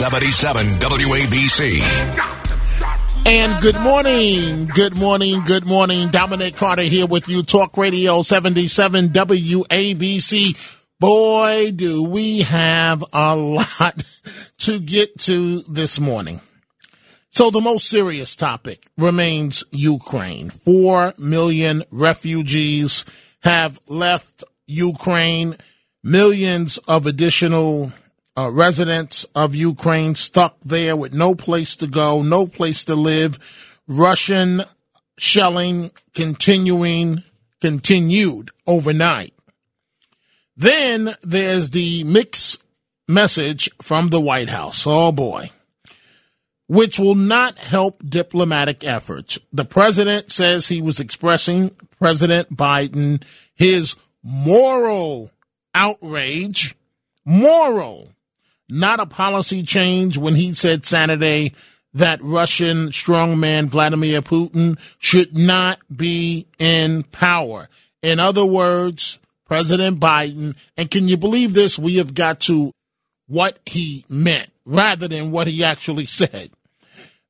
77 WABC. And good morning, good morning, good morning. Dominic Carter here with you, Talk Radio 77 WABC. Boy, do we have a lot to get to this morning. So the most serious topic remains Ukraine. Four million refugees have left Ukraine. Millions of additional uh, residents of Ukraine stuck there with no place to go, no place to live. Russian shelling continuing, continued overnight. Then there's the mixed message from the White House. Oh boy. Which will not help diplomatic efforts. The president says he was expressing President Biden his moral outrage, moral not a policy change when he said Saturday that Russian strongman Vladimir Putin should not be in power. In other words, President Biden, and can you believe this? We have got to what he meant rather than what he actually said.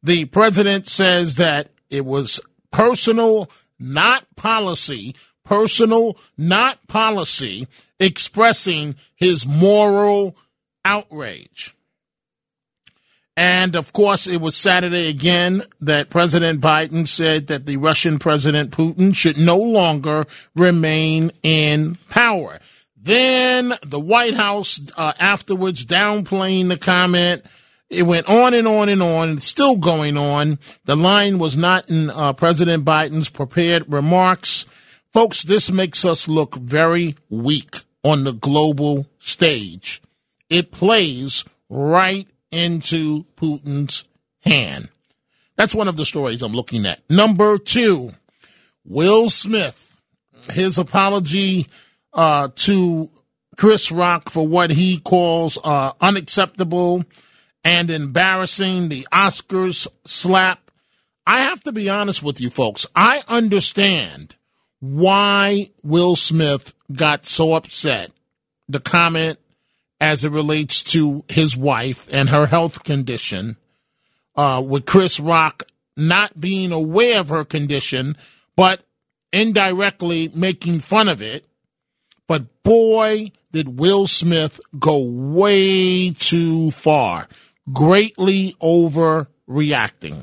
The president says that it was personal, not policy, personal, not policy, expressing his moral outrage. And of course, it was Saturday again that President Biden said that the Russian President Putin should no longer remain in power. Then the White House uh, afterwards downplaying the comment. It went on and on and on. It's still going on. The line was not in uh, President Biden's prepared remarks. Folks, this makes us look very weak on the global stage it plays right into Putin's hand. That's one of the stories I'm looking at. Number two, Will Smith, his apology uh, to Chris Rock for what he calls uh, unacceptable and embarrassing, the Oscars slap. I have to be honest with you folks. I understand why Will Smith got so upset. The comment as it relates to his wife and her health condition, uh, with Chris Rock not being aware of her condition, but indirectly making fun of it. But boy, did Will Smith go way too far, greatly overreacting.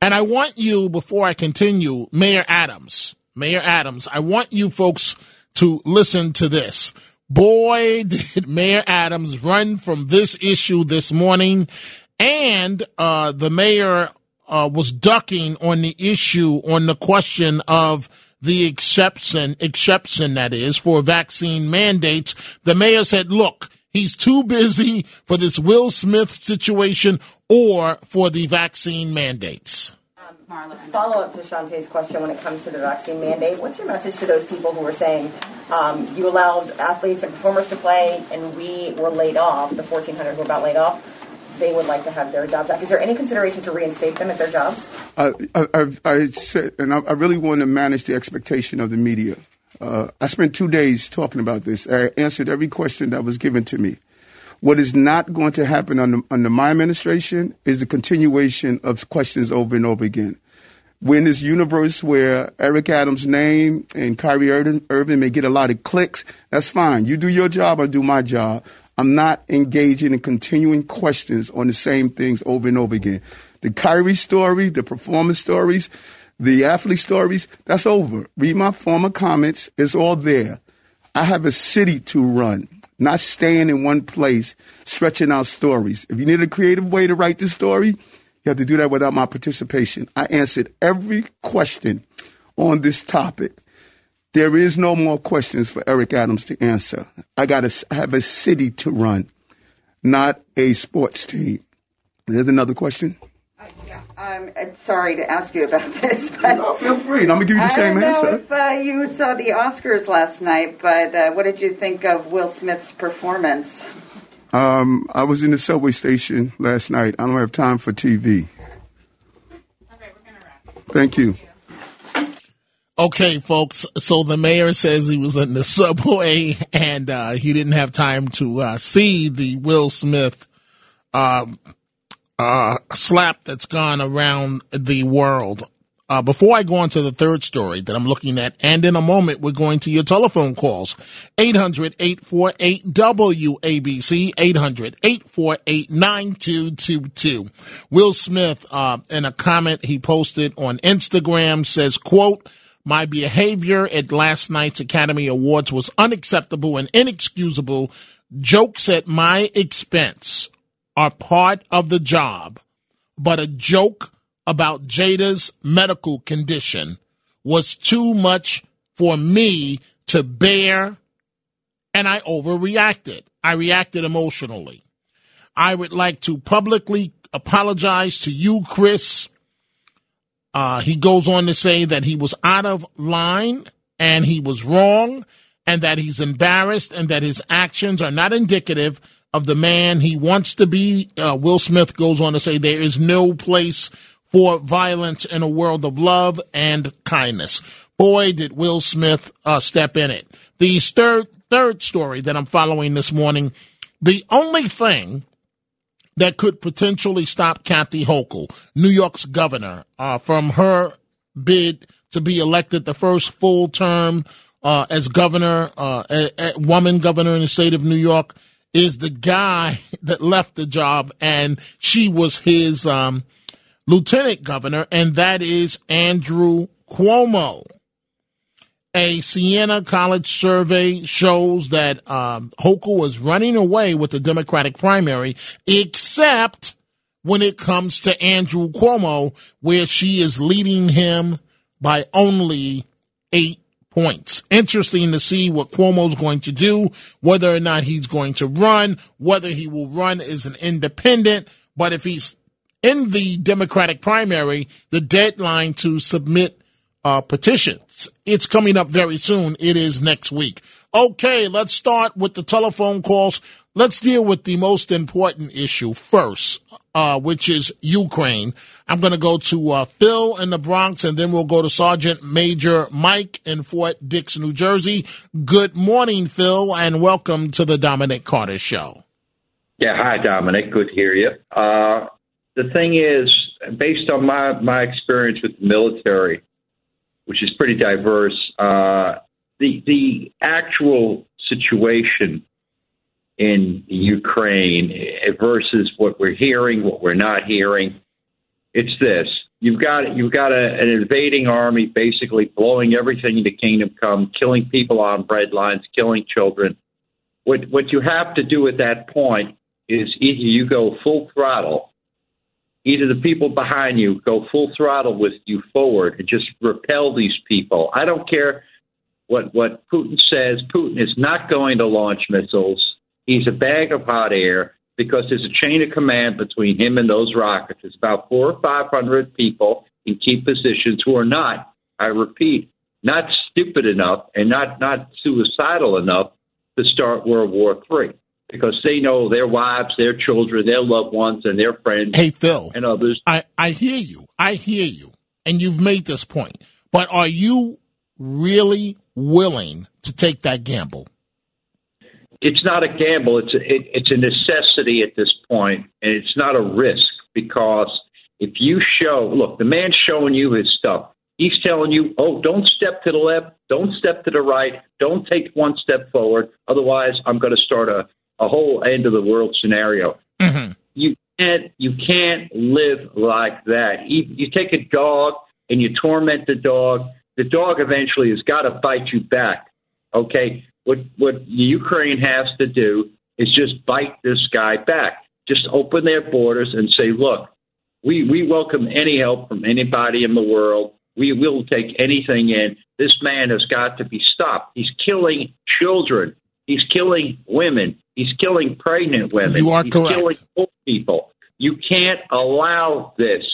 And I want you, before I continue, Mayor Adams, Mayor Adams, I want you folks to listen to this. Boy, did Mayor Adams run from this issue this morning. And uh, the mayor uh, was ducking on the issue on the question of the exception, exception that is, for vaccine mandates. The mayor said, look, he's too busy for this Will Smith situation or for the vaccine mandates. Marla. Follow up to Shantae's question when it comes to the vaccine mandate. What's your message to those people who are saying um, you allowed athletes and performers to play and we were laid off, the 1,400 who got laid off? They would like to have their jobs back. Is there any consideration to reinstate them at their jobs? I, I, I said, and I, I really want to manage the expectation of the media. Uh, I spent two days talking about this. I answered every question that was given to me. What is not going to happen under, under my administration is the continuation of questions over and over again. We're in this universe where Eric Adams' name and Kyrie Irving, Irving may get a lot of clicks. That's fine. You do your job, I do my job. I'm not engaging in continuing questions on the same things over and over again. The Kyrie story, the performance stories, the athlete stories, that's over. Read my former comments. It's all there. I have a city to run, not staying in one place, stretching out stories. If you need a creative way to write this story, you have to do that without my participation. I answered every question on this topic. There is no more questions for Eric Adams to answer. I got to have a city to run, not a sports team. There's another question. I'm, I'm sorry to ask you about this, but no, feel free. I'm gonna give you the I same don't know answer. if uh, you saw the Oscars last night, but uh, what did you think of Will Smith's performance? Um, I was in the subway station last night. I don't have time for TV. Okay, we're gonna wrap. Thank you. Okay, folks. So the mayor says he was in the subway and uh, he didn't have time to uh, see the Will Smith uh, uh, slap that's gone around the world. Uh, before I go on to the third story that I'm looking at, and in a moment, we're going to your telephone calls. 800-848-WABC, 800-848-9222. Will Smith, uh, in a comment he posted on Instagram says, quote, my behavior at last night's Academy Awards was unacceptable and inexcusable. Jokes at my expense are part of the job, but a joke about Jada's medical condition was too much for me to bear, and I overreacted. I reacted emotionally. I would like to publicly apologize to you, Chris. Uh, he goes on to say that he was out of line and he was wrong and that he's embarrassed and that his actions are not indicative of the man he wants to be. Uh, Will Smith goes on to say there is no place for violence in a world of love and kindness. Boy, did Will Smith uh, step in it. The third third story that I'm following this morning, the only thing that could potentially stop Kathy Hochul, New York's governor, uh, from her bid to be elected the first full term uh, as governor, uh, a, a woman governor in the state of New York, is the guy that left the job, and she was his um, lieutenant governor, and that is Andrew Cuomo. A Siena College survey shows that um, Hochul is running away with the Democratic primary, except when it comes to Andrew Cuomo, where she is leading him by only eight points. Interesting to see what Cuomo's going to do, whether or not he's going to run, whether he will run as an independent. But if he's in the Democratic primary, the deadline to submit uh, petitions, it's coming up very soon. It is next week. Okay, let's start with the telephone calls. Let's deal with the most important issue first, uh, which is Ukraine. I'm going to go to uh, Phil in the Bronx, and then we'll go to Sergeant Major Mike in Fort Dix, New Jersey. Good morning, Phil, and welcome to the Dominic Carter Show. Yeah, hi, Dominic. Good to hear you. Uh, the thing is, based on my, my experience with the military, which is pretty diverse, uh, the the actual situation in Ukraine versus what we're hearing, what we're not hearing. It's this: you've got you've got a, an invading army basically blowing everything into kingdom come, killing people on bread lines, killing children. What what you have to do at that point is either you go full throttle, either the people behind you go full throttle with you forward and just repel these people. I don't care what what Putin says. Putin is not going to launch missiles. He's a bag of hot air because there's a chain of command between him and those rockets. It's about four or five hundred people in key positions who are not, I repeat, not stupid enough and not not suicidal enough to start World War Three because they know their wives, their children, their loved ones, and their friends. Hey, Phil. And others. I, I hear you. I hear you. And you've made this point. But are you really willing to take that gamble? It's not a gamble. It's a, it, it's a necessity at this point, and it's not a risk because if you show, look, the man's showing you his stuff. He's telling you, oh, don't step to the left, don't step to the right, don't take one step forward. Otherwise, I'm going to start a a whole end of the world scenario. Mm-hmm. You can't you can't live like that. You, you take a dog and you torment the dog. The dog eventually has got to bite you back. Okay, what what Ukraine has to do is just bite this guy back. Just open their borders and say, look, we we welcome any help from anybody in the world. We will take anything in. This man has got to be stopped. He's killing children. He's killing women. He's killing pregnant women. You are He's correct. killing old people. You can't allow this.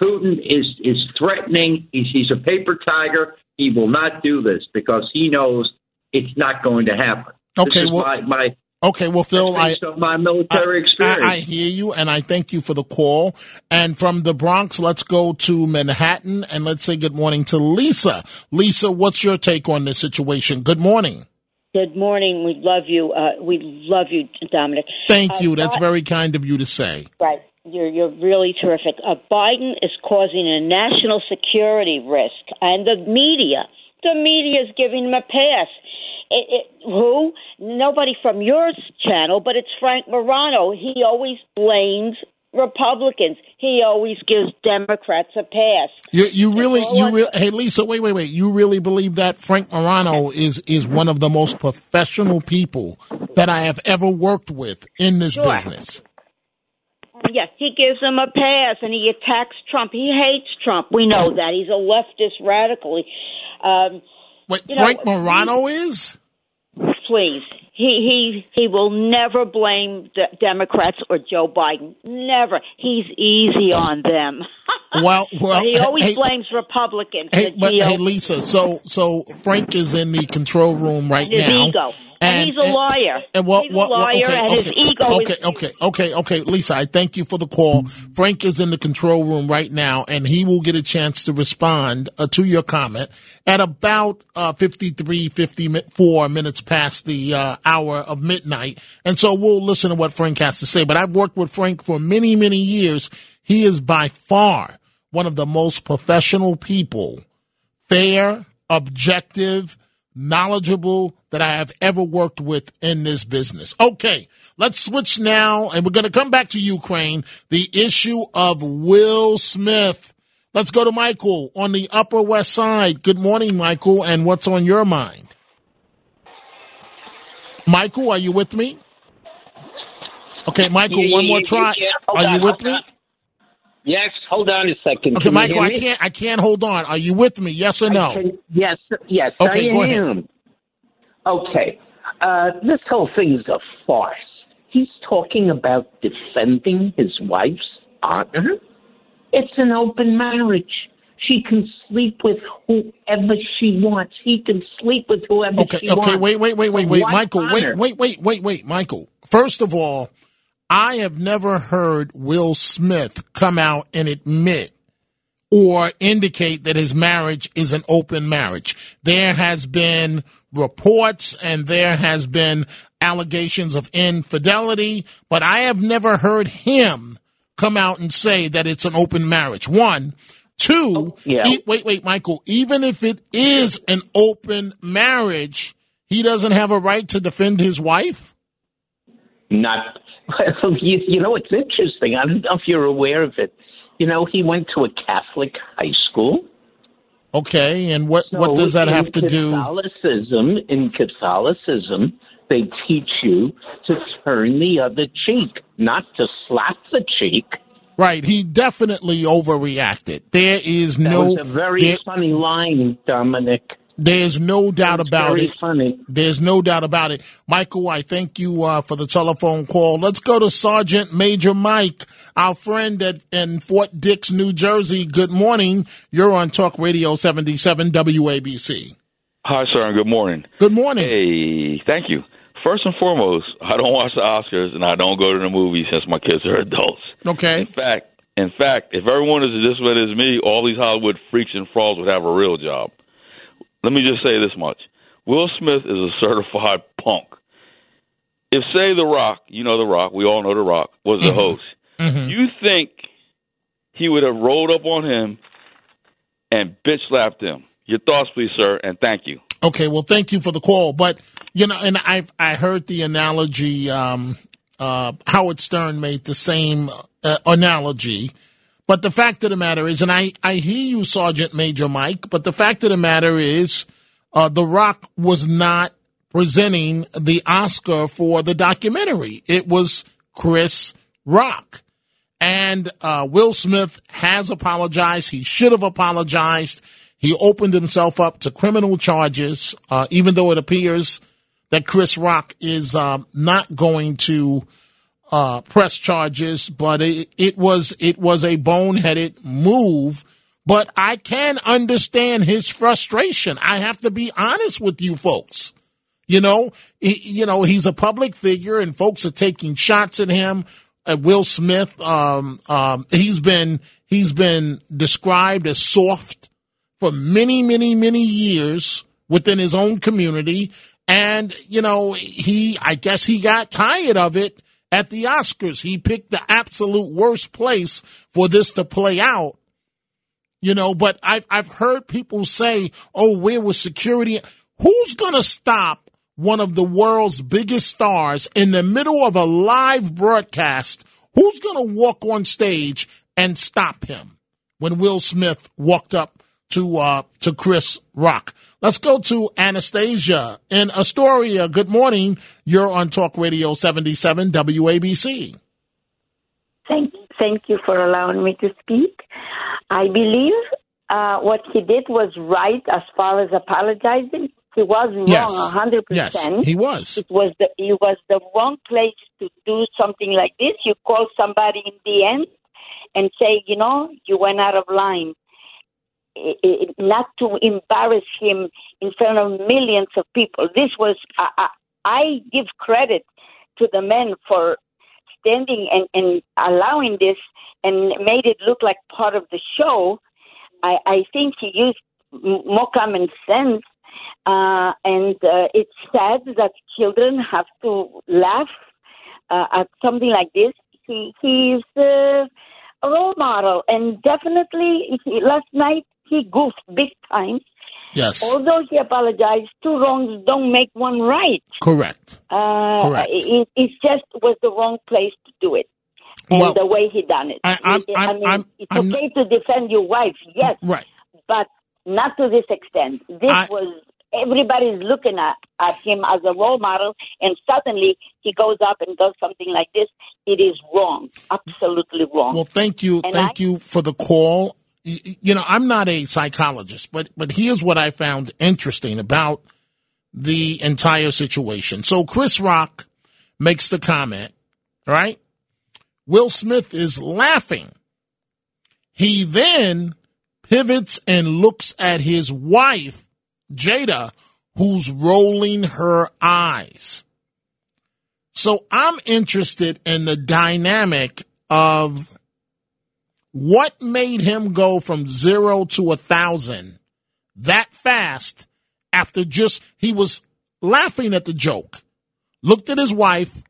Putin is is threatening. He's, he's a paper tiger. He will not do this because he knows it's not going to happen. Okay, this is well- my, my Okay, well, Phil, I, based my military experience. I, I hear you, and I thank you for the call. And from the Bronx, let's go to Manhattan, and let's say good morning to Lisa. Lisa, what's your take on this situation? Good morning. Good morning. We love you. Uh, we love you, Dominic. Thank Uh, you. That's Bi- very kind of you to say. right. You're you're really terrific. Uh, Biden is causing a national security risk, and the media, the media is giving him a pass. It, it, who? Nobody from your channel, but it's Frank Morano. He always blames Republicans. He always gives Democrats a pass. You, you really, you really, hey Lisa, wait, wait, wait. You really believe that Frank Morano is is one of the most professional people that I have ever worked with in this Sure. business? Yes, he gives him a pass and he attacks Trump. He hates Trump. We know that. He's a leftist radical. Um, Wait, you know, Frank Morano is? please. He he he will never blame the Democrats or Joe Biden. Never. He's easy on them. Well, well, he always hey, blames Republicans. Hey, but hey, Lisa. So, so Frank is in the control room right His now. ego. And he's a lawyer. And what, He's a what, what- lawyer, okay, and his okay, ego okay, is- okay, okay, okay, Lisa, I thank you for the call. Frank is in the control room right now, and he will get a chance to respond uh, to your comment at about uh, 53, 54 minutes past the uh, hour of midnight. And so we'll listen to what Frank has to say. But I've worked with Frank for many, many years. He is by far one of the most professional people fair, objective, knowledgeable that I have ever worked with in this business. Okay, let's switch now, and we're going to come back to Ukraine. The issue of Will Smith. Let's go to Michael on the Upper West Side. Good morning, Michael, and what's on your mind? Michael, are you with me? Okay, Michael, Yeah, one more try. yeah. Are on, you with me? on. Yes, hold on a second. Okay, Can Michael, I can't. I can't hold on. Are you with me? Yes or no? Can- yes, yes, Okay, I go ahead. Okay, uh, this whole thing is a farce. He's talking about defending his wife's honor. It's an open marriage. She can sleep with whoever she wants. He can sleep with whoever Okay, she okay, wants. Okay, wait, wait, wait, wait, wait, Michael, honor? wait, wait, wait, wait, wait, Michael. First of all, I have never heard Will Smith come out and admit or indicate that his marriage is an open marriage. There has been reports and there has been allegations of infidelity, but I have never heard him come out and say that it's an open marriage. One, two, oh, yeah. e- wait, wait, Michael, even if it is an open marriage, he doesn't have a right to defend his wife? Not. Well, you, you know, it's interesting. I don't know if you're aware of it. You know, he went to a Catholic high school. Okay, and what, what does that have to do? Catholicism, in Catholicism, they teach you to turn the other cheek, not to slap the cheek. Right, he definitely overreacted. There is That no was a very there- funny line, Dominic. There's no doubt about very it. funny. There's no doubt about it. Michael, I thank you uh, for the telephone call. Let's go to Sergeant Major Mike, our friend at in Fort Dix, New Jersey. Good morning. You're on Talk Radio 77 WABC. Hi, sir, and good morning. Good morning. Hey, thank you. First and foremost, I don't watch the Oscars and I don't go to the movies since my kids are adults. Okay. In fact, in fact, if everyone is this way as me, all these Hollywood freaks and frauds would have a real job. Let me just say this much: Will Smith is a certified punk. If, say, The Rock, you know The Rock, we all know The Rock, was the host, you think he would have rolled up on him and bitch slapped him? Your thoughts, please, sir, and thank you. Okay, well, thank you for the call. But you know, and I I heard the analogy. Um, uh, Howard Stern made the same uh, analogy. But the fact of the matter is, and I, I hear you, Sergeant Major Mike, but the fact of the matter is, uh, The Rock was not presenting the Oscar for the documentary. It was Chris Rock. And uh, Will Smith has apologized. He should have apologized. He opened himself up to criminal charges, uh, even though it appears that Chris Rock is um, not going to uh, press charges. But it, it was it was a boneheaded move. But I can understand his frustration. I have to be honest with you folks. You know, he, you know he's a public figure, and folks are taking shots at him. Uh, Will Smith, um, um, he's been he's been described as soft for many, many, many years within his own community. And, you know, he, I guess he got tired of it at the Oscars. He picked the absolute worst place for this to play out. You know, but I've, I've heard people say, oh, where was security? Who's going to stop one of the world's biggest stars in the middle of a live broadcast? Who's going to walk on stage and stop him when Will Smith walked up to uh, to Chris Rock. Let's go to Anastasia in Astoria. Good morning. You're on Talk Radio 77 WABC. Thank, thank you for allowing me to speak. I believe uh, what he did was right as far as apologizing. He was wrong Yes. a hundred Yes, percent. he was. It was the it was the wrong place to do something like this. You call somebody in the end and say, you know, you went out of line. Not to embarrass him in front of millions of people. This was I, I, give credit to the men for standing and, and allowing this and made it look like part of the show. I, I think he used more common sense, uh, and uh, it's sad that children have to laugh uh, at something like this. He he is uh, a role model, and definitely he, last night he goofed big time. Yes. Although he apologized, two wrongs don't make one right. Correct. Uh, Correct. It, it just was the wrong place to do it, and Well, the way he done it. I- I'm- I mean, I'm- it's I'm okay to defend your wife, yes, Right. but not to this extent. This I- was everybody's looking at, at him as a role model, and suddenly he goes up and does something like this. It is wrong, absolutely wrong. Well, thank you. And thank I- you for the call. You know, I'm not a psychologist, but but here's what I found interesting about the entire situation. So Chris Rock makes the comment, right? Will Smith is laughing. He then pivots and looks at his wife, Jada, who's rolling her eyes. So I'm interested in the dynamic of what made him go from zero to a thousand that fast after just he was laughing at the joke, looked at his wife,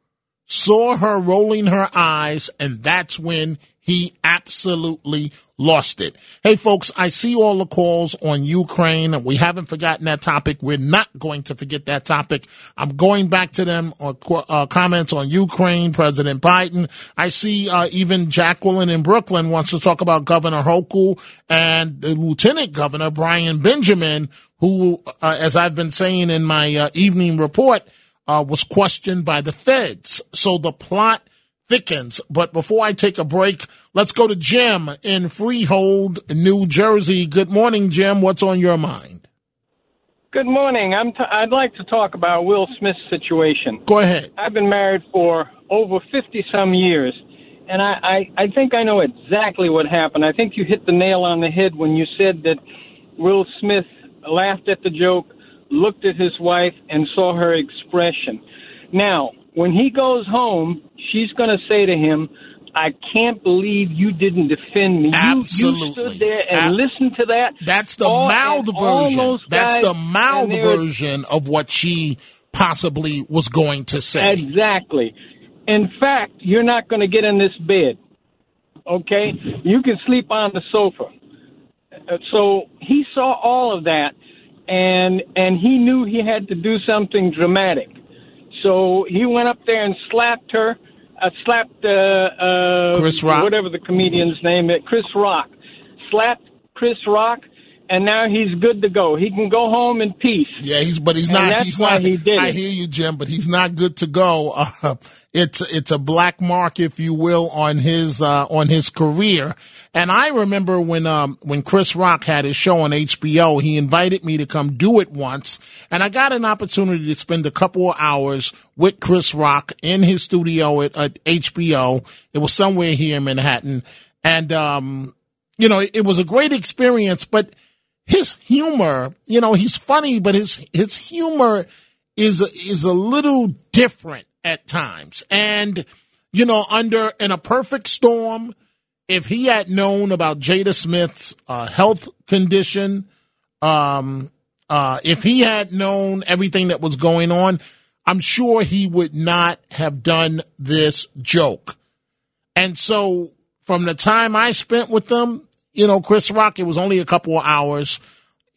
saw her rolling her eyes, and that's when he absolutely lost it. Hey, folks, I see all the calls on Ukraine. We haven't forgotten that topic. We're not going to forget that topic. I'm going back to them on uh, comments on Ukraine, President Biden. I see uh, even Jacqueline in Brooklyn wants to talk about Governor Hochul and the Lieutenant Governor Brian Benjamin, who, uh, as I've been saying in my uh, evening report, uh, was questioned by the feds. So the plot thickens. But before I take a break, let's go to Jim in Freehold, New Jersey. Good morning, Jim. What's on your mind? Good morning. I'm t- I'd like to talk about Will Smith's situation. Go ahead. I've been married for over 50 some years, and I, I, I think I know exactly what happened. I think you hit the nail on the head when you said that Will Smith laughed at the joke, looked at his wife, and saw her expression. Now, when he goes home, she's going to say to him, I can't believe you didn't defend me. You- You, stood there and listened to that. That's the All- mild version. That's the mild version of what she possibly was going to say. Exactly. In fact, you're not going to get in this bed. Okay? You can sleep on the sofa. So he saw all of that. and and he knew he had to do something dramatic. So he went up there and slapped her, uh, slapped uh, uh, Chris Rock. whatever the comedian's name is, Chris Rock, slapped Chris Rock, and now he's good to go. He can go home in peace. Yeah, he's but he's And not. that's he's why not. he did I it. hear you, Jim, but he's not good to go. Uh, it's it's a black mark, if you will, on his uh, on his career. And I remember when um when Chris Rock had his show on HBO, he invited me to come do it once, and I got an opportunity to spend a couple of hours with Chris Rock in his studio at, at HBO. It was somewhere here in Manhattan, and um you know it was a great experience, but his humor, you know, he's funny, but his his humor is is a little different at times. And you know, under in a perfect storm, if he had known about Jada Smith's uh, health condition, um, uh, if he had known everything that was going on, I'm sure he would not have done this joke. And so from the time I spent with them, you know, Chris Rock, it was only a couple of hours.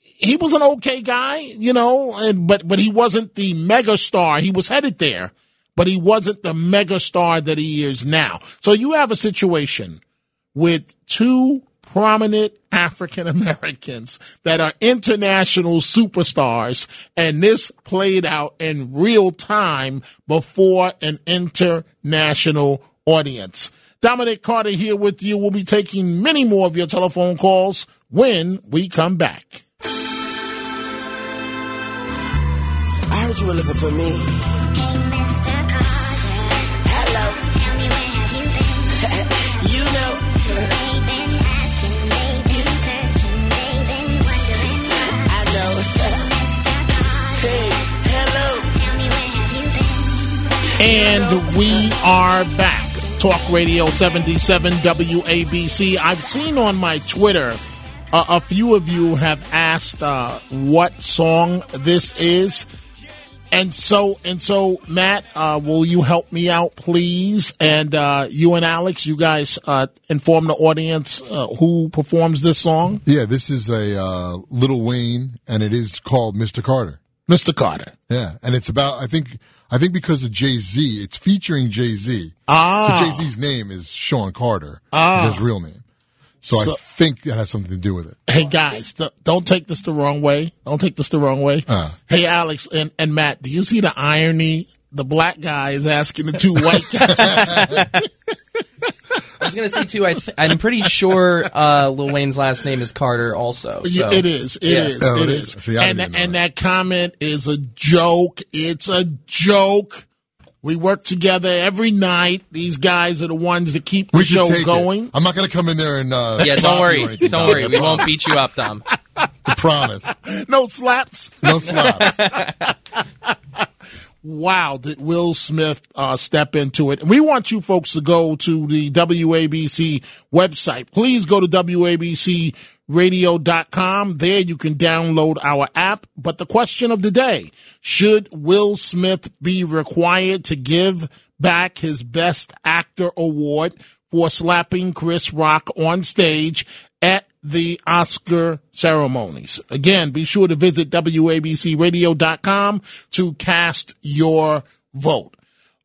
He was an okay guy, you know, and, but, but he wasn't the mega star. He was headed there, but he wasn't the mega star that he is now. So you have a situation with two prominent African Americans that are international superstars, and this played out in real time before an international audience. Dominic Carter here with you. We'll be taking many more of your telephone calls when we come back. I heard you were looking for me. Hey, Mr. Carter. Hello. Tell me where have you been? you know. I know. hey, hello. Tell me where have you been? And we are back. Talk Radio 77 WABC. I've seen on my Twitter uh, a few of you have asked uh, what song this is. And so, and so, Matt, uh, will you help me out, please? And uh, you and Alex, you guys uh, inform the audience uh, who performs this song. Yeah, this is a uh, Lil Wayne, and it is called Mr. Carter. Mr. Carter. Yeah, and it's about I think I think because of Jay Z, it's featuring Jay Z. Ah. so Jay Z's name is Sean Carter. Ah. is his real name. So, So- I think that has something to do with it. Hey guys, th- don't take this the wrong way. Don't take this the wrong way. Uh. Hey Alex and, and Matt, do you see the irony? The black guy is asking the two white guys. I was gonna say too. I th- I'm pretty sure uh, Lil Wayne's last name is Carter. Also, Yeah, so- it is. It Yeah. is. Oh, it it is. is. See, and didn't and that comment is a joke. It's a joke. We work together every night. These guys are the ones that keep the We should show take it. going. I'm not going to come in there and uh, Yeah, don't worry. anything, Don't Dom. worry. We won't beat you up, Dom. I promise. No slaps. No slaps. Wow, did Will Smith uh, step into it? And we want you folks to go to the WABC website. Please go to WABCRadio.com. There you can download our app. But the question of the day, should Will Smith be required to give back his Best Actor award for slapping Chris Rock on stage at the Oscar ceremonies. Again, be sure to visit WABCRadio.com to cast your vote.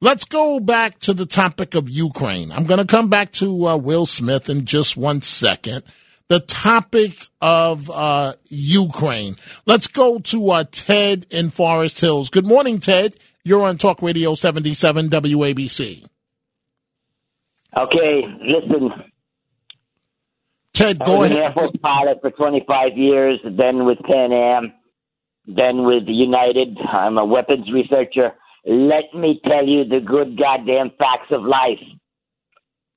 Let's go back to the topic of Ukraine. I'm going to come back to uh, Will Smith in just one second. The topic of uh, Ukraine. Let's go to uh, Ted in Forest Hills. Good morning, Ted. You're on Talk Radio 77 WABC. Okay, listen. Ted, I go was an ahead. Air Force pilot for 25 years, then with Pan Am, then with United. I'm a weapons researcher. Let me tell you the good goddamn facts of life.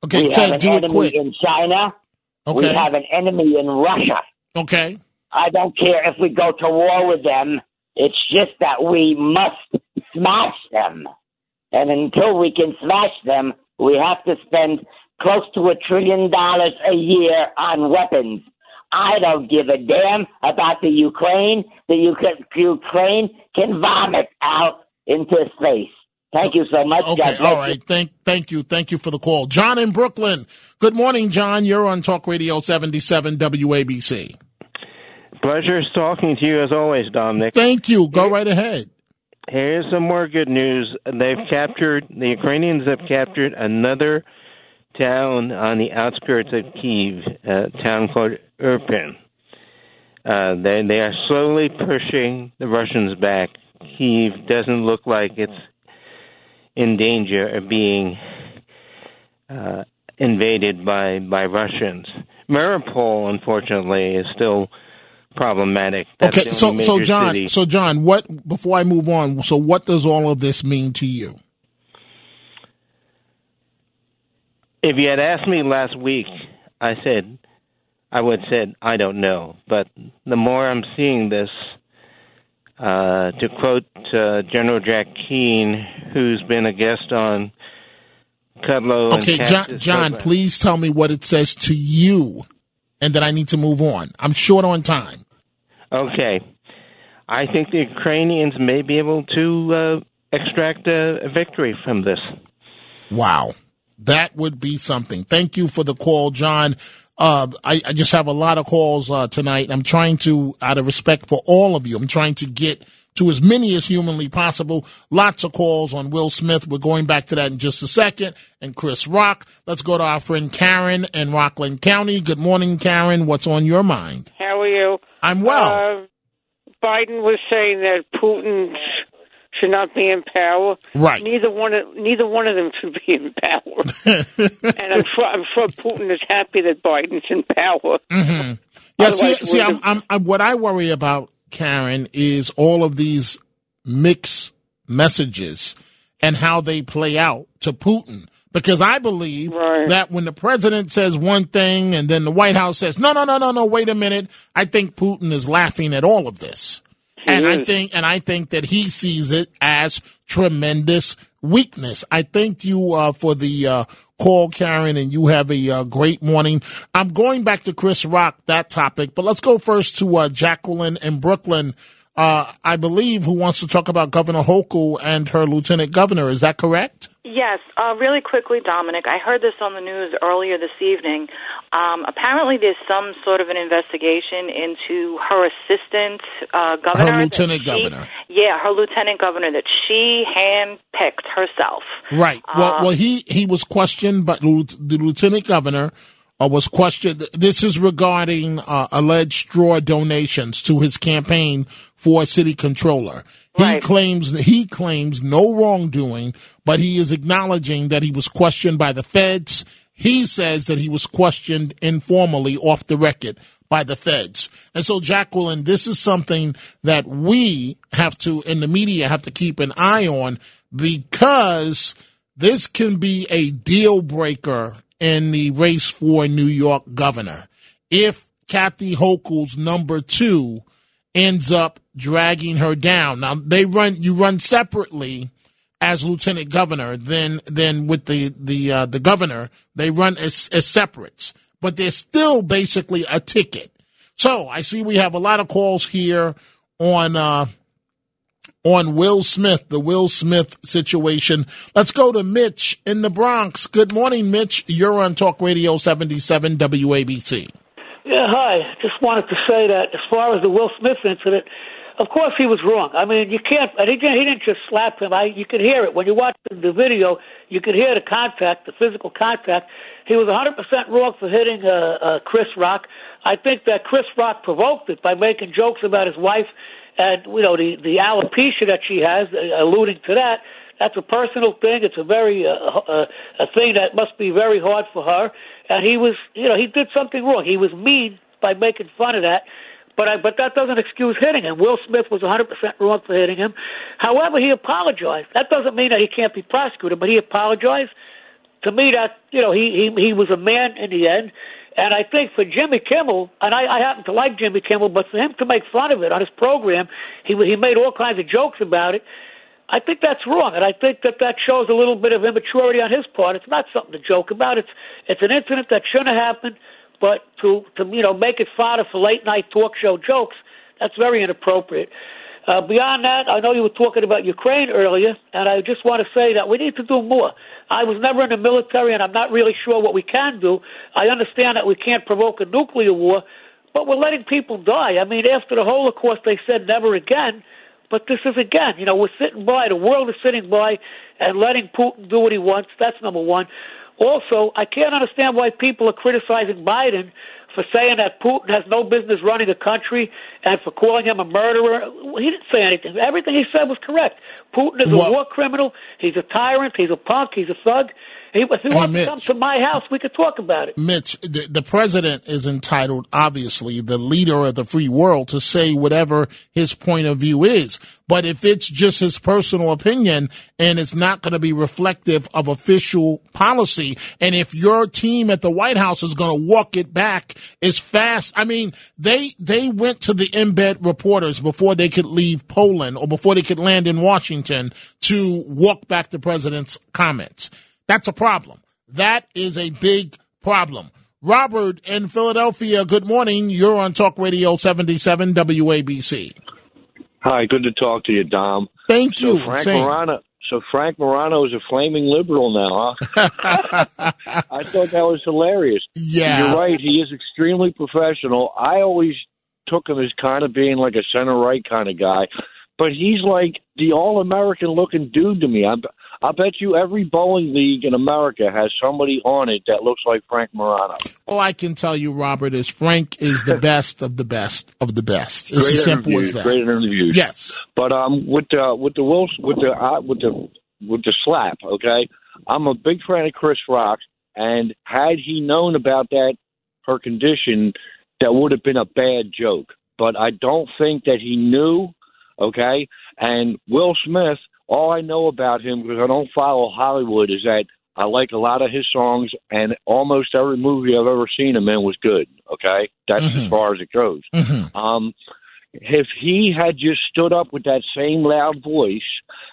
Okay, we Ted, have an do it enemy quick. in China. Okay. We have an enemy in Russia. Okay. I don't care if we go to war with them. It's just that we must smash them. And until we can smash them, we have to spend close to a trillion dollars a year on weapons. I don't give a damn about the Ukraine. The Ukraine can vomit out into space. Thank you so much. Okay, God bless all you. right. Thank, thank you, thank you for the call, John in Brooklyn. Good morning, John. You're on Talk Radio 77 WABC. Pleasure talking to you as always, Dominic. Thank you. Go right ahead. Here's some more good news. They've captured, the Ukrainians have captured another town on the outskirts of Kiev, a town called Irpin. Uh, they, they are slowly pushing the Russians back. Kiev doesn't look like it's in danger of being uh, invaded by, by Russians. Mariupol, unfortunately, is still problematic. That's Okay, so so John, city. so John, what before I move on, so what does all of this mean to you? If you had asked me last week, I said I would have said I don't know. But the more I'm seeing this, uh, to quote uh, General Jack Keane, who's been a guest on Kudlow Okay, John, John, please tell me what it says to you, and then I need to move on. I'm short on time. Okay, I think the Ukrainians may be able to uh, extract a, a victory from this. Wow. That would be something. Thank you for the call, John. Uh, I, I just have a lot of calls uh, tonight. I'm trying to, out of respect for all of you, I'm trying to get to as many as humanly possible. Lots of calls on Will Smith. We're going back to that in just a second. And Chris Rock. Let's go to our friend Karen in Rockland County. Good morning, Karen. What's on your mind? How are you? I'm well. Uh, Biden was saying that Putin should not be in power. Right. Neither one of neither one of them should be in power. and I'm sure I'm sure Putin is happy that Biden's in power. hmm Yeah, see, Otherwise, see we're I'm, I'm, I'm, what I worry about, Karen, is all of these mixed messages and how they play out to Putin. Because I believe that when the president says one thing and then the White House says, no, no, no, no, no, wait a minute, I think Putin is laughing at all of this. And I think, and I think that he sees it as tremendous weakness. I thank you uh, for the uh, call, Karen, and you have a uh, great morning. I'm going back to Chris Rock, that topic, but let's go first to uh, Jacqueline in Brooklyn. Uh, I believe who wants to talk about Governor Hochul and her lieutenant governor. Is that correct? Yes, uh, really quickly, Dominic. I heard this on the news earlier this evening. Um, apparently, there's some sort of an investigation into her assistant uh, governor. Her lieutenant she- governor. Yeah, her lieutenant governor that she handpicked herself. Right. Well, Uh, well, he he was questioned, but the lieutenant governor uh, was questioned. This is regarding uh, alleged straw donations to his campaign for a city controller. He claims he claims no wrongdoing, but he is acknowledging that he was questioned by the feds. He says that he was questioned informally off the record by the feds. And so, Jacqueline, this is something that we have to, in the media, have to keep an eye on because this can be a deal breaker in the race for New York governor. If Kathy Hochul's number two ends up dragging her down. Now they run you run separately as lieutenant governor then then with the the uh, the governor. They run as, as separates but they're still basically a ticket. So i see we have a lot of calls here on uh on will smith the will smith situation. Let's go to mitch in the bronx. Good morning mitch. You're on talk radio 77 wabc Yeah, hi. Just wanted to say that as far as the Will Smith incident, of course he was wrong. I mean, you can't. And he didn't, he didn't just slap him. I you could hear it when you watch the, video. You could hear the contact, the physical contact. He was 100% wrong for hitting uh, uh, Chris Rock. I think that Chris Rock provoked it by making jokes about his wife and you know the the alopecia that she has, uh, alluding to that. That's a personal thing. It's a very uh, uh, a thing that must be very hard for her. And he was, you know, he did something wrong. He was mean by making fun of that. But I, but that doesn't excuse hitting him. Will Smith was 100% wrong for hitting him. However, he apologized. That doesn't mean that he can't be prosecuted, but he apologized. To me, that you know, he he he was a man in the end. And I think for Jimmy Kimmel, and I, I happen to like Jimmy Kimmel, but for him to make fun of it on his program, he he made all kinds of jokes about it. I think that's wrong, and I think that that shows a little bit of immaturity on his part. It's not something to joke about. It's it's an incident that shouldn't have happened, but to to you know make it fodder for late night talk show jokes, that's very inappropriate. Uh, beyond that, I know you were talking about Ukraine earlier, and I just want to say that we need to do more. I was never in the military, and I'm not really sure what we can do. I understand that we can't provoke a nuclear war, but we're letting people die. I mean, after the Holocaust, they said never again. But this is again, you know, we're sitting by, the world is sitting by and letting Putin do what he wants. That's number one. Also, I can't understand why people are criticizing Biden for saying that Putin has no business running the country and for calling him a murderer. He didn't say anything. Everything he said was correct. Putin is a Well- war criminal. He's a tyrant. He's a punk. He's a thug. He, if he Hey, wants Mitch. to come to my house, we could talk about it. Mitch, the, the president is entitled, obviously, the leader of the free world, to say whatever his point of view is. But if it's just his personal opinion and it's not going to be reflective of official policy, and if your team at the White House is going to walk it back as fast, I mean, they they went to the embed reporters before they could leave Poland or before they could land in Washington to walk back the president's comments. That's a problem. That is a big problem. Robert in Philadelphia, good morning. You're on Talk Radio 77 WABC. Hi, good to talk to you, Dom. Thank so you. Frank Same. Morano. So Frank Morano is a flaming liberal now, huh? I thought that was hilarious. Yeah. you're right. He is extremely professional. I always took him as kind of being like a center right kind of guy, but he's like the all American looking dude to me. I I bet you every bowling league in America has somebody on it that looks like Frank Morano. All I can tell you, Robert, is Frank is the best of the best of the best. It's great as simple as that. Great interviews. Yes. But um, with the with the with the uh, with the with the slap, okay. I'm a big fan of Chris Rock, and had he known about that her condition, that would have been a bad joke. But I don't think that he knew, okay. And Will Smith, all I know about him because I don't follow Hollywood is that I like a lot of his songs, and almost every movie I've ever seen him in was good. Okay, that's as far as it goes. Um, if he had just stood up with that same loud voice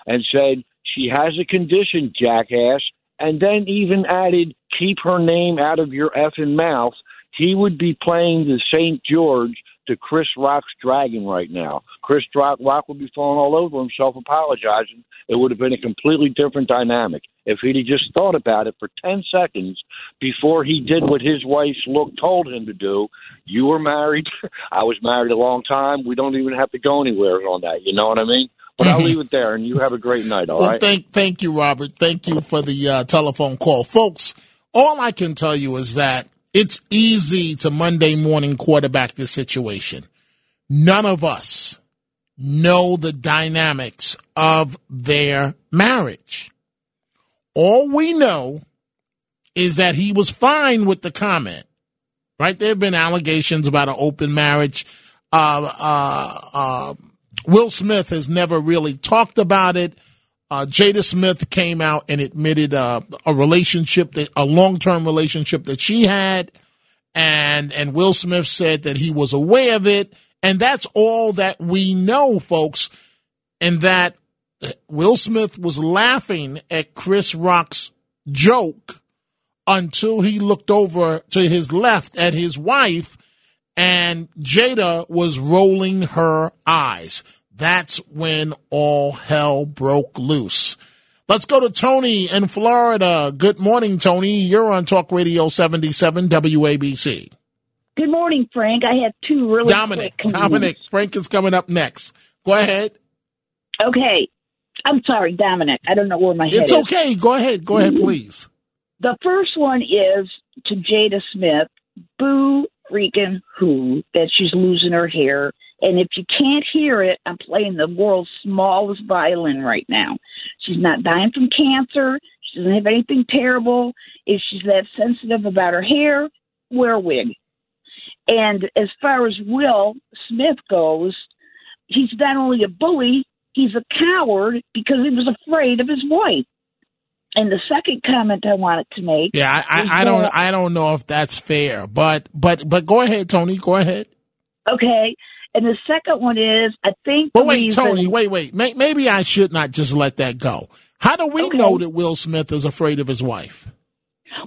and said, She has a condition, jackass, and then even added, Keep her name out of your effing mouth, he would be playing the St. George to Chris Rock's Dragon right now. Chris Rock, Rock would be falling all over himself apologizing. It would have been a completely different dynamic. If he'd have just thought about it for 10 seconds before he did what his wife's look told him to do, you were married. I was married a long time. We don't even have to go anywhere on that. You know what I mean? But I'll leave it there, and you have a great night, all well, right? thank thank you, Robert. Thank you for the uh, telephone call, folks. All I can tell you is that it's easy to Monday morning quarterback this situation. None of us know the dynamics of their marriage. All we know is that he was fine with the comment. Right? There have been allegations about an open marriage. Uh, uh, uh, Will Smith has never really talked about it. Uh, Jada Smith came out and admitted uh, a relationship that a long term relationship that she had, and and Will Smith said that he was aware of it, and that's all that we know, folks. And that Will Smith was laughing at Chris Rock's joke until he looked over to his left at his wife, and Jada was rolling her eyes. That's when all hell broke loose. Let's go to Tony in Florida. Good morning, Tony. You're on Talk Radio 77 WABC. Good morning, Frank. I have two really Dominic, Dominic, Frank is coming up next. Go ahead. Okay. I'm sorry, Dominic. I don't know where my head It's is. okay. Go ahead. Go ahead, mm-hmm. please. The first one is to Jada Smith. Boo freaking who that she's losing her hair. And if you can't hear it, I'm playing the world's smallest violin right now. She's not dying from cancer. She doesn't have anything terrible. If she's that sensitive about her hair, wear a wig. And as far as Will Smith goes, he's not only a bully, he's a coward because he was afraid of his wife. And the second comment I wanted to make, Yeah, I, I, I don't that- I don't know if that's fair, but but but go ahead, Tony. Go ahead. Okay, and the second one is I think. But wait, Tony, wait, wait. May, maybe I should not just let that go. How do we know that Will Smith is afraid of his wife?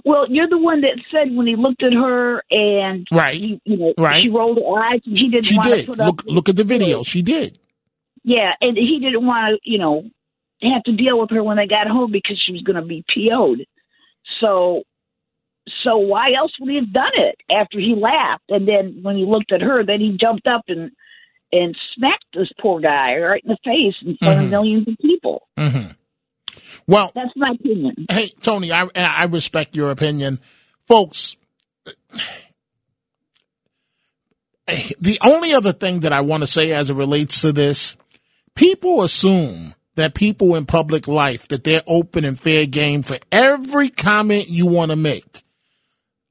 Well, you're the one that said when he looked at her and Right. he, you know, Right. she rolled her eyes and he didn't She want did. to put up. Look look at the video. She did. Yeah, and he didn't want to, you know, have to deal with her when they got home because she was going to be PO'd. So so why else would he have done it after he laughed? And then when he looked at her, then he jumped up and and smacked this poor guy right in the face in front of Mhm. millions of people. hmm Well, That's my opinion. Hey, Tony, I I respect your opinion, folks. The only other thing that I want to say as it relates to this, people assume that people in public life that they're open and fair game for every comment you want to make.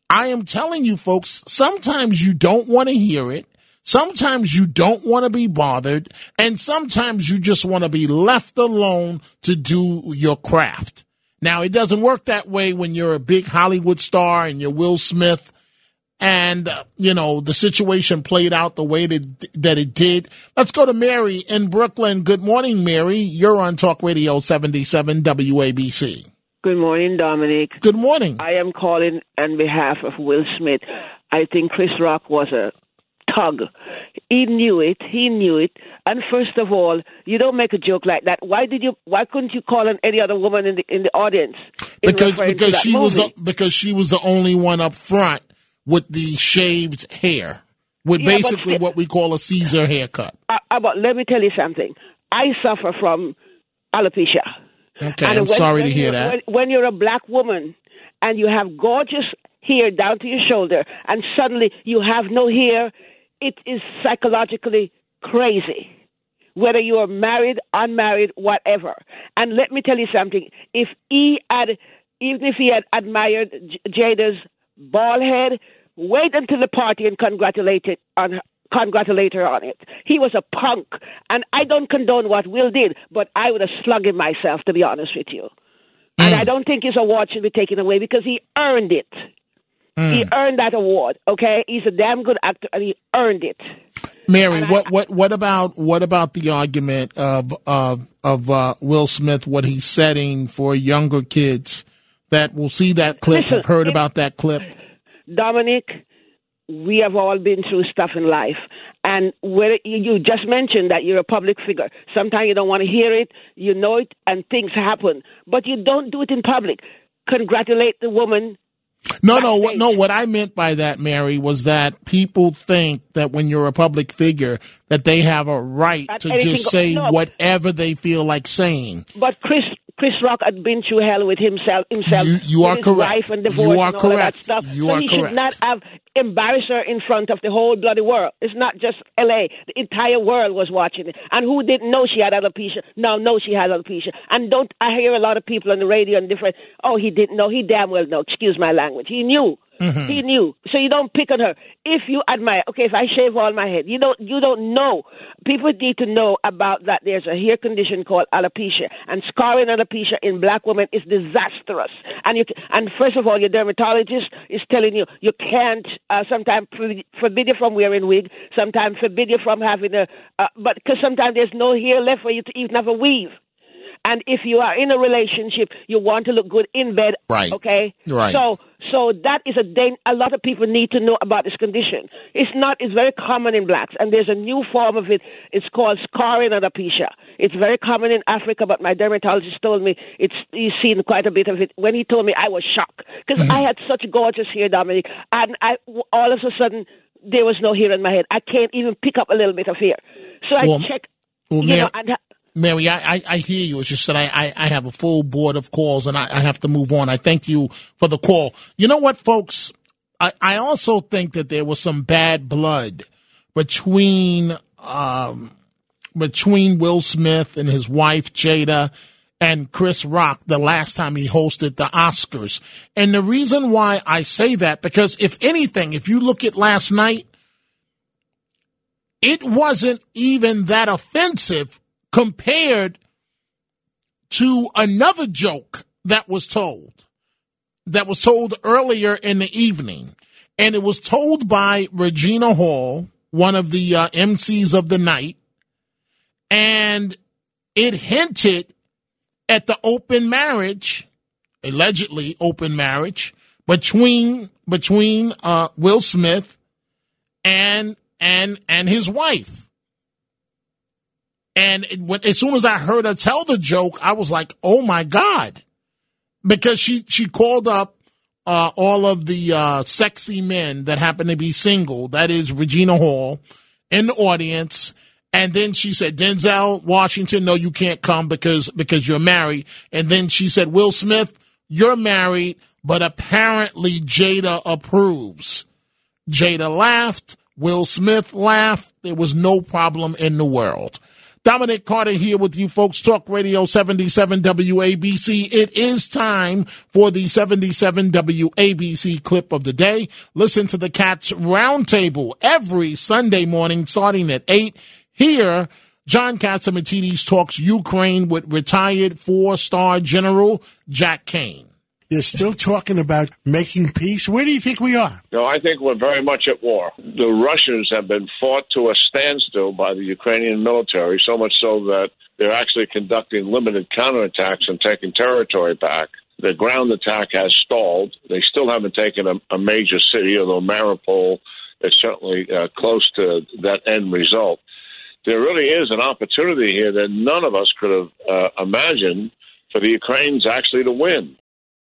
I am telling you folks, sometimes you don't want to hear it. Sometimes you don't want to be bothered. And sometimes you just want to be left alone to do your craft. Now, it doesn't work that way when you're a big Hollywood star and you're Will Smith and, uh, you know, the situation played out the way that, that it did. Let's go to Mary in Brooklyn. Good morning, Mary. You're on Talk Radio 77 WABC. Good morning, Dominic. Good morning. I am calling on behalf of Will Smith. I think Chris Rock was a tug. He knew it. He knew it. And first of all, you don't make a joke like that. Why did you? Why couldn't you call on any other woman in the in the audience? Because, because she was, movie? because she was the only one up front with the shaved hair with Yeah, basically still- what we call a Caesar haircut. Uh, uh, but let me tell you something. I suffer from alopecia. Okay. And I'm when- sorry to hear that. When, when you're a black woman and you have gorgeous hair down to your shoulder, and suddenly you have no hair, it is psychologically crazy. Whether you are married, unmarried, whatever. And let me tell you something. If he had, even if he had admired J- Jada's bald head, wait until the party and congratulate it on her. Congratulate her on it. He was a punk, and I don't condone what Will did, but I would have slugged him myself, to be honest with you. And I mm. don't think his award should be taken away because he earned it. He earned that award. Okay, he's a damn good actor, and he earned it. Mary, what, what, what about, what about the argument of, of, of, uh, Will Smith, what he's setting for younger kids that will see that clip, Listen, have heard it- about that clip? Dominic, we have all been through stuff in life. And where you just mentioned that you're a public figure. Sometimes you don't want to hear it, you know it, and things happen. But you don't do it in public. Congratulate the woman. No, no, what, no. What I meant by that, Mary, was that people think that when you're a public figure, that they have a right to just say no. whatever they feel like saying. But Chris Chris Rock had been through hell with himself himself. You- you are his correct. Wife and divorce You are and all correct. that stuff. You so are he correct. should not have embarrassed her in front of the whole bloody world. It's not just L.A. The entire world was watching it. And who didn't know she had alopecia? Now know she had alopecia. And don't I hear a lot of people on the radio and different. Oh, he didn't know. He damn well know. Excuse my language. He knew. Mhm. He knew. So you don't pick on her. If you admire, okay, if I shave all my head, you don't you don't know. People need to know about that there's a hair condition called alopecia. And scarring alopecia in black women is disastrous. And you and first of all your dermatologist is telling you you can't uh, sometimes forbid you from wearing wig, sometimes forbid you from having a uh, but because sometimes there's no hair left for you to even have a weave. And if you are in a relationship, you want to look good in bed, Right. Okay, Right. So, so that is a dan- a lot of people need to know about this condition. It's not. It's very common in blacks, and there's a new form of it. It's called scarring alopecia. It's very common in Africa, but my dermatologist told me it's he's seen quite a bit of it. When he told me, I was shocked because I mm-hmm. had such gorgeous hair, Dominic, and I all of a sudden there was no hair in my head. I can't even pick up a little bit of hair. So I Well, check. well, you know, and Mary, I, I, I hear you. It's just that I, I, I have a full board of calls and I, I have to move on. I thank you for the call. You know what, folks? I, I also think that there was some bad blood between um, between Will Smith and his wife Jada and Chris Rock the last time he hosted the Oscars. And the reason why I say that because if anything, if you look at last night, it wasn't even that offensive compared to another joke that was told that was told earlier in the evening. And it was told by Regina Hall one of the uh, MCs of the night. And it hinted at the open marriage allegedly open marriage between between uh, Will Smith and and and his wife and as soon as I heard her tell the joke, I was like, "Oh my god!" Because she she called up uh, all of the uh, sexy men that happen to be single, that is Regina Hall, in the audience. And then she said, Denzel Washington, no, you can't come because because you're married. And then she said, Will Smith, you're married, but apparently Jada approves. Jada laughed. Will Smith laughed. There was no problem in the world. Dominic Carter here with you folks. Talk Radio 77 WABC. It is time for the 77 WABC clip of the day. Listen to the Cats Roundtable every Sunday morning starting at 8 here. John Catsimatidis talks Ukraine with retired four-star General Jack Keane. You're still talking about making peace. Where do you think we are? No, I think we're very much at war. The Russians have been fought to a standstill by the Ukrainian military, so much so that they're actually conducting limited counterattacks and taking territory back. The ground attack has stalled. They still haven't taken a, a major city, although Mariupol is certainly uh, close to that end result. There really is an opportunity here that none of us could have uh, imagined for the Ukrainians actually to win.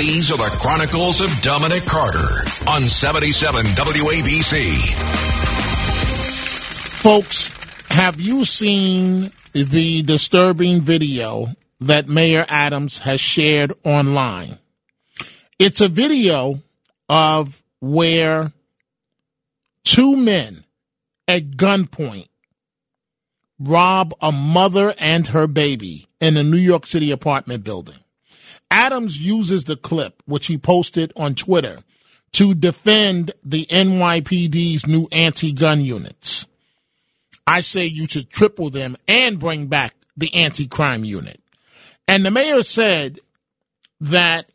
These are the Chronicles of Dominic Carter on 77 WABC. Folks, have you seen the disturbing video that Mayor Adams has shared online? It's a video of where two men at gunpoint rob a mother and her baby in a New York City apartment building. Adams uses the clip, which he posted on Twitter, to defend the NYPD's new anti gun units. I say you should triple them and bring back the anti crime unit. And the mayor said that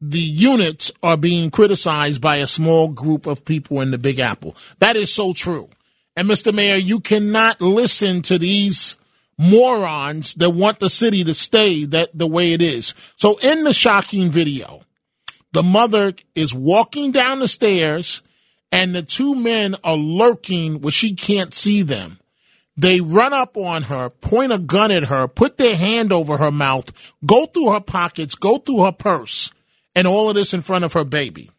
the units are being criticized by a small group of people in the Big Apple. That is so true. And Mr. Mayor, you cannot listen to these morons that want the city to stay that the way it is. So in the shocking video, the mother is walking down the stairs and the two men are lurking where she can't see them. They run up on her, point a gun at her, put their hand over her mouth, go through her pockets, go through her purse, and all of this in front of her baby.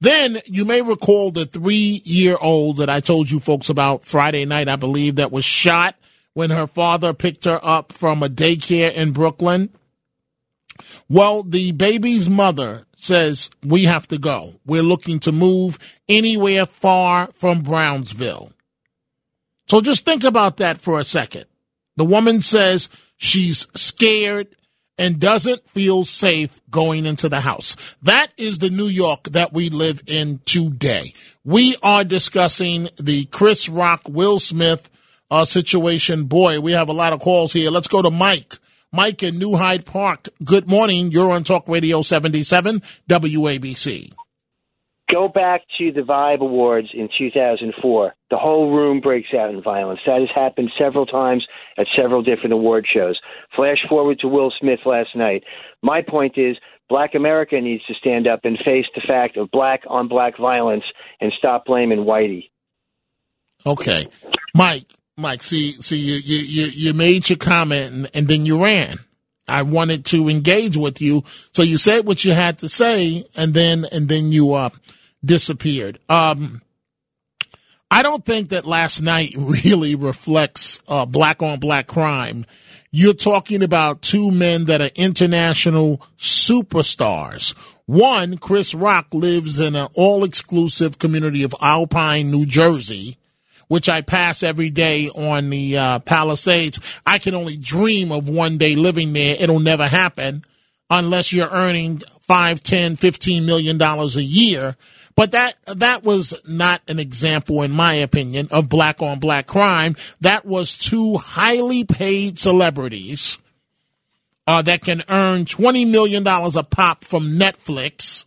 Then you may recall the three year old that I told you folks about Friday night, I believe, that was shot when her father picked her up from a daycare in Brooklyn. Well, the baby's mother says, We have to go. We're looking to move anywhere far from Brownsville. So just think about that for a second. The woman says she's scared and doesn't feel safe going into the house. That is the New York that we live in today. We are discussing the Chris Rock, Will Smith uh, situation. Boy, we have a lot of calls here. Let's go to Mike. Mike in New Hyde Park. Good morning. You're on Talk Radio 77 WABC. Go back to the Vibe Awards in 2004. The whole room breaks out in violence. That has happened several times at several different award shows. Flash forward to Will Smith last night. My point is, Black America needs to stand up and face the fact of black on black violence and stop blaming Whitey. Okay. Mike, Mike, see, see, you, you, you, made your comment and, and then you ran. I wanted to engage with you. So you said what you had to say and then, and then you, uh, disappeared. Um, I don't think that last night really reflects uh, black on black crime. You're talking about two men that are international superstars. One, Chris Rock, lives in an all exclusive community of Alpine, New Jersey, which I pass every day on the uh, Palisades. I can only dream of one day living there. It'll never happen unless you're earning five, ten, fifteen million dollars a year. But that that was not an example, in my opinion, of black on black crime. That was two highly paid celebrities uh, that can earn $20 million a pop from Netflix,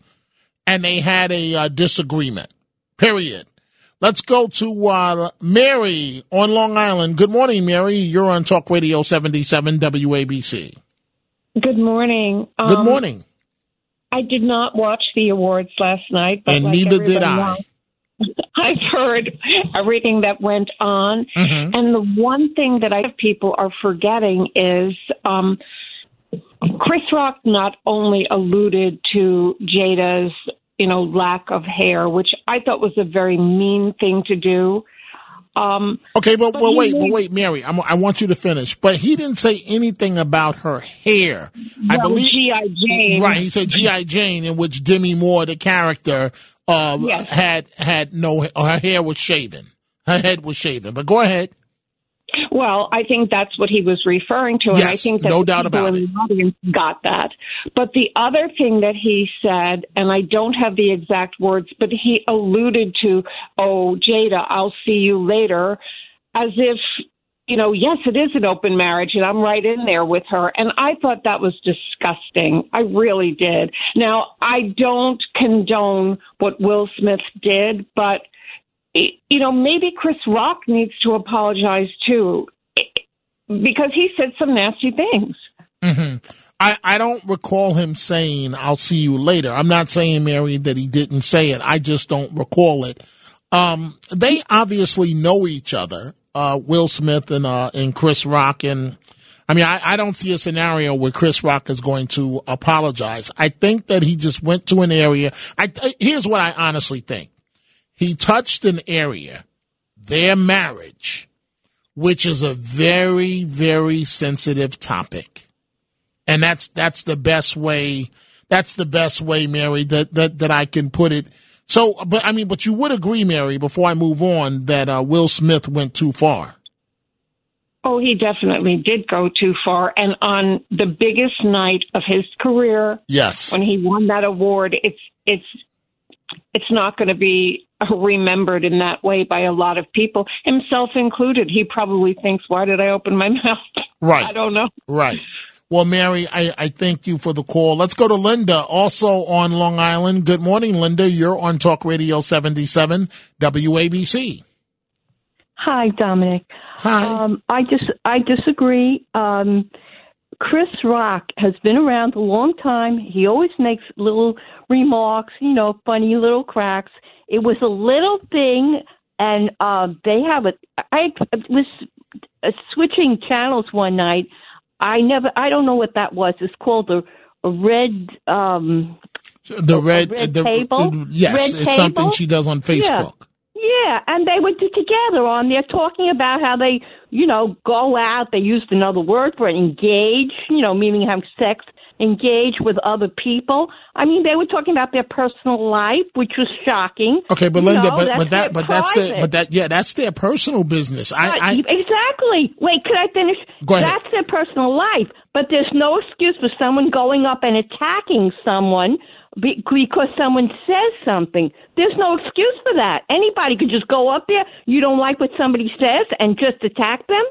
and they had a uh, disagreement. Period. Let's go to uh, Mary on Long Island. Good morning, Mary. You're on Talk Radio 77 WABC. Good morning. Good Um, morning. I did not watch the awards last night, but And like neither did I. else, I've heard everything that went on, Mhm. and the one thing that I think people are forgetting is um, Chris Rock not only alluded to Jada's you know lack of hair, which I thought was a very mean thing to do. Um, Okay, but, But well, wait, made- but wait, Mary. I'm, I want you to finish. But he didn't say anything about her hair. I believe G.I. Jane, Right, he said GI Jane, in which Demi Moore, the character, uh, Yes. had had no her hair was shaven, her head was shaven. But go ahead. Well, I think that's what he was referring to, and I think that no doubt about in the audience got that. But the other thing that he said, and I don't have the exact words, but he alluded to, "Oh, Jada, I'll see you later," as if you know, yes, it is an open marriage, and I'm right in there with her. And I thought that was disgusting. I really did. Now, I don't condone what Will Smith did, but you know, maybe Chris Rock needs to apologize too, because he said some nasty things. hmm I, I don't recall him saying, I'll see you later. I'm not saying, Mary, that he didn't say it. I just don't recall it. Um, they obviously know each other, uh, Will Smith and, uh, and Chris Rock. And I mean, I, I don't see a scenario where Chris Rock is going to apologize. I think that he just went to an area. I, here's what I honestly think. He touched an area, their marriage, which is a very, very sensitive topic. And that's that's the best way that's the best way mary that that, that i can put it. So but i mean but you would agree mary before i move on that uh, will smith went too far. Oh, he definitely did go too far. And on the biggest night of his career, yes. when he won that award, it's it's it's not going to be remembered in that way by a lot of people, himself included. He probably thinks, "Why did I open my mouth?" right I don't know. right well mary I, I thank you for the call let's go to linda also on long island good morning linda you're on talk radio 77 wabc Hi, Dominic. Hi. Um, I just I disagree. Um, Chris Rock has been around a long time. He always makes little remarks, you know, funny little cracks. It was a little thing, and uh, they have a. I was uh, switching channels one night. I never. I don't know what that was. It's called a red. Um, the red, red the, table? yes Red it's something she does on facebook Yeah, and they were together on there talking about how they, you know, go out. They used another word for it, engage, you know, meaning have sex, engage with other people. I mean, they were talking about their personal life, which was shocking. Okay, but Linda, know, but but that but that's their but that yeah, that's their personal business. I, I exactly. Wait, could I finish? Go ahead. That's their personal life, but there's no excuse for someone going up and attacking someone be- because someone says something. There's no excuse for that. Anybody could just go up there. You don't like what somebody says and just attack them.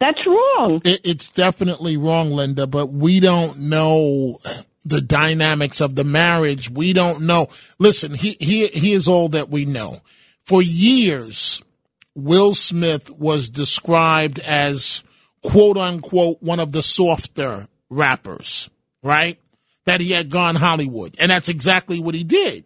That's wrong. it, it's definitely wrong, Linda. But we don't know the dynamics of the marriage. We don't know. Listen, he he here's all that we know. For years, Will Smith was described as quote unquote one of the softer rappers, right? That he had gone Hollywood. And that's exactly what he did.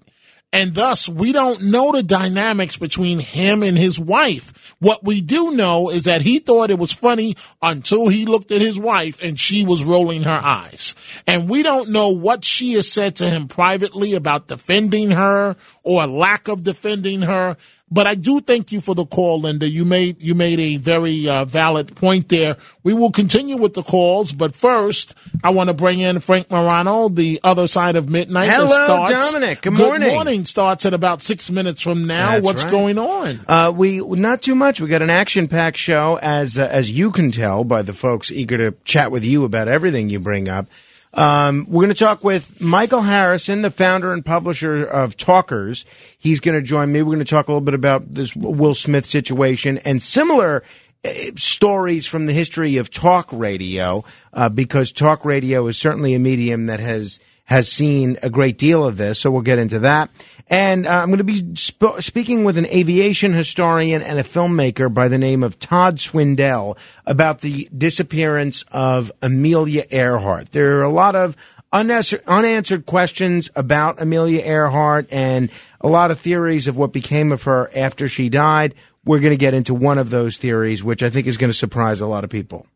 And thus, we don't know the dynamics between him and his wife. What we do know is that he thought it was funny until he looked at his wife and she was rolling her eyes. And we don't know what she has said to him privately about defending her or lack of defending her. But I do thank you for the call, Linda. You made you made a very uh, valid point there. We will continue with the calls, but first, I want to bring in Frank Morano, the other side of midnight. Hello, starts- Dominic. Good morning. Good morning. Starts at about six minutes from now. That's What's right. going on? Uh, we not too much. We got an action-packed show, as uh, as you can tell by the folks eager to chat with you about everything you bring up. Um, we're going to talk with Michael Harrison, the founder and publisher of Talkers. He's going to join me. We're going to talk a little bit about this Will Smith situation and similar eh, stories from the history of talk radio, uh, because talk radio is certainly a medium that has has seen a great deal of this. So we'll get into that. And uh, I'm going to be sp- speaking with an aviation historian and a filmmaker by the name of Todd Swindell about the disappearance of Amelia Earhart. There are a lot of unanswered, unanswered questions about Amelia Earhart and a lot of theories of what became of her after she died. We're going to get into one of those theories, which I think is going to surprise a lot of people.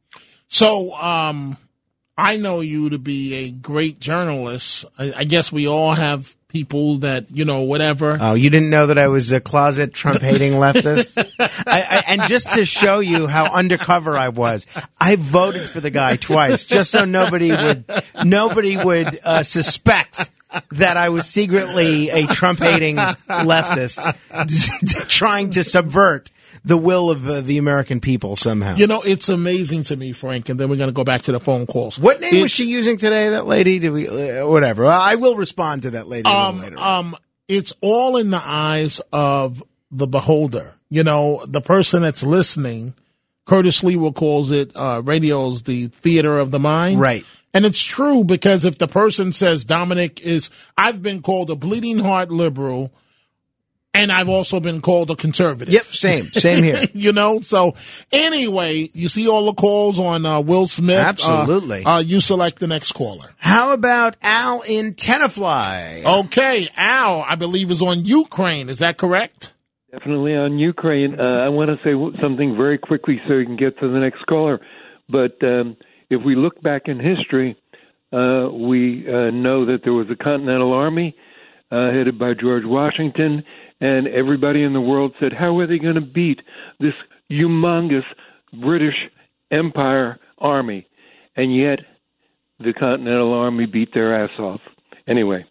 So, um, I know you to be a great journalist. I, I guess we all have people that, you know, whatever. Oh, you didn't know that I was a closet Trump hating leftist? I, I, and just to show you how undercover I was, I voted for the guy twice just so nobody would, nobody would uh, suspect that I was secretly a Trump hating leftist trying to subvert the will of uh, the American people somehow. You know, it's amazing to me, Frank, and then we're going to go back to the phone calls. What name was she using today, that lady? Do we, uh, whatever. I will respond to that lady um, later. um, it's all in the eyes of the beholder. You know, the person that's listening. Curtis Sliwa calls it uh, radio's the theater of the mind. Right. And it's true because if the person says Dominic is, I've been called a bleeding heart liberal, and I've also been called a conservative. Yep, same, same here. you know, so anyway, you see all the calls on uh, Will Smith. Uh, Absolutely. Uh, you select the next caller. How about Al in Tenafly? Okay, Al, I believe is on Ukraine. Is that correct? Definitely on Ukraine. Uh, I want to say something very quickly so we can get to the next caller. But um, if we look back in history, uh, we uh, know that there was a Continental Army uh, headed by George Washington, and everybody in the world said, How are they going to beat this humongous British Empire army? And yet, the Continental Army beat their ass off. Anyway,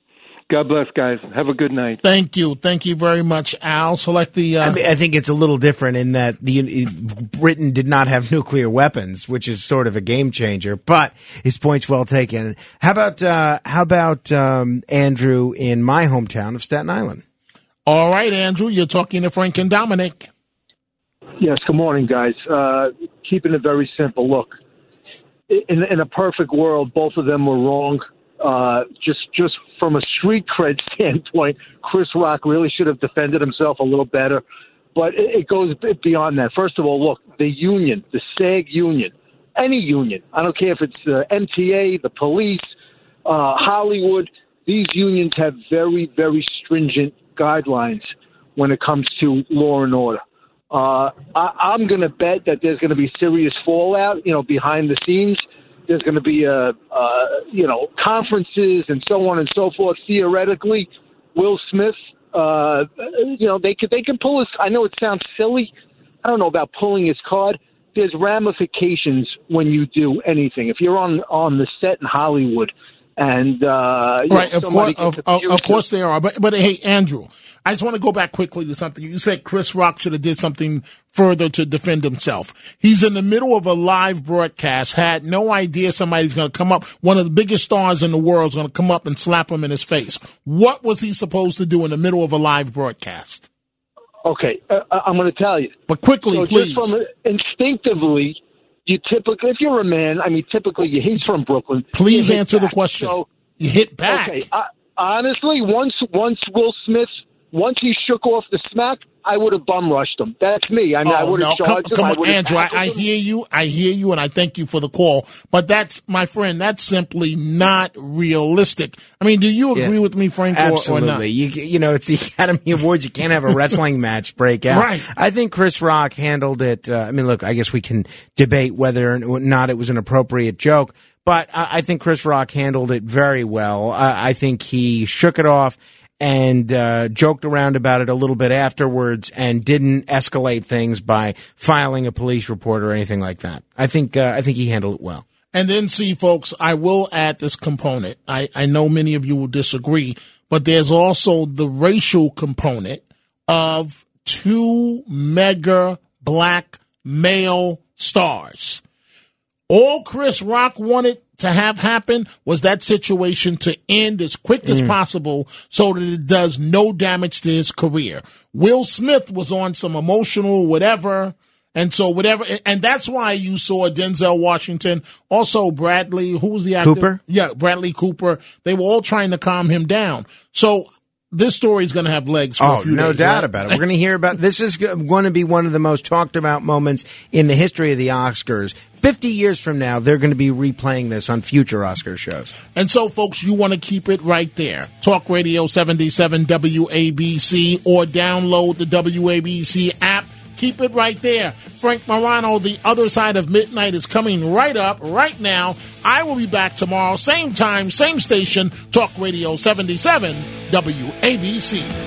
God bless, guys. Have a good night. Thank you. Thank you very much, Al. Select the. Uh, I, mean, I think it's a little different in that the Britain did not have nuclear weapons, which is sort of a game changer. But his point's well taken. How about uh, how about um, Andrew in my hometown of Staten Island? All right, Andrew, you're talking to Frank and Dominic. Yes, good morning, guys. Uh, keeping it very simple. Look, in, in a perfect world, both of them were wrong. Uh, just, just from a street cred standpoint, Chris Rock really should have defended himself a little better. But it, it goes beyond that. First of all, look, the union, the SAG union, any union, I don't care if it's the MTA, the police, uh, Hollywood, these unions have very, very stringent guidelines when it comes to law and order. Uh, I, I'm going to bet that there's going to be serious fallout, you know, behind the scenes. There's going to be, uh, uh, you know, conferences and so on and so forth. Theoretically, Will Smith, uh, you know, they could they can pull his. I know it sounds silly. I don't know about pulling his card. There's ramifications when you do anything. If you're on on the set in Hollywood, and uh, right, know, of course, of, of, of course they are. But but hey, Andrew, I just want to go back quickly to something you said. Chris Rock should have did something further to defend himself. He's in the middle of a live broadcast, had no idea somebody's going to come up. One of the biggest stars in the world is going to come up and slap him in his face. What was he supposed to do in the middle of a live broadcast? Okay, uh, I'm going to tell you. But quickly, so please. Just from instinctively, you typically, if you're a man, I mean, typically, you, he's from Brooklyn. Please answer the question. So, you hit back. Okay, I, honestly, once once Will Smith, once he shook off the smack, I would have bum rushed him. That's me. I mean, I Oh, would have no. Come, charged him. come on, would have Andrew. I, I hear you. I hear you, and I thank you for the call. But that's, my friend, that's simply not realistic. I mean, do you agree Yeah. with me, Frank, or, or Absolutely. not? You, you know, it's the Academy Awards. You can't have a wrestling match break out. Right. I think Chris Rock handled it. Uh, I mean, look, I guess we can debate whether or not it was an appropriate joke, but I, I think Chris Rock handled it very well. I, I think he shook it off and uh, joked around about it a little bit afterwards and didn't escalate things by filing a police report or anything like that. I think uh, I think he handled it well. And then, see, folks, I will add this component. I, I know many of you will disagree, but there's also the racial component of two mega black male stars. All Chris Rock wanted to have happen was that situation to end as quick as Mm. possible so that it does no damage to his career. Will Smith was on some emotional whatever, And so whatever, and that's why you saw Denzel Washington, also Bradley, who was the actor? Cooper? Yeah, Bradley Cooper. They were all trying to calm him down. So this story is going to have legs for Oh, a few no days, doubt right? about it. We're going to hear about this. Is going to be one of the most talked about moments in the history of the Oscars. Fifty years from now, they're going to be replaying this on future Oscar shows. And so, folks, you want to keep it right there. Talk Radio 77 WABC or download the WABC app. Keep it right there. Frank Morano, The Other Side of Midnight is coming right up, right now. I will be back tomorrow, same time, same station, Talk Radio 77 WABC.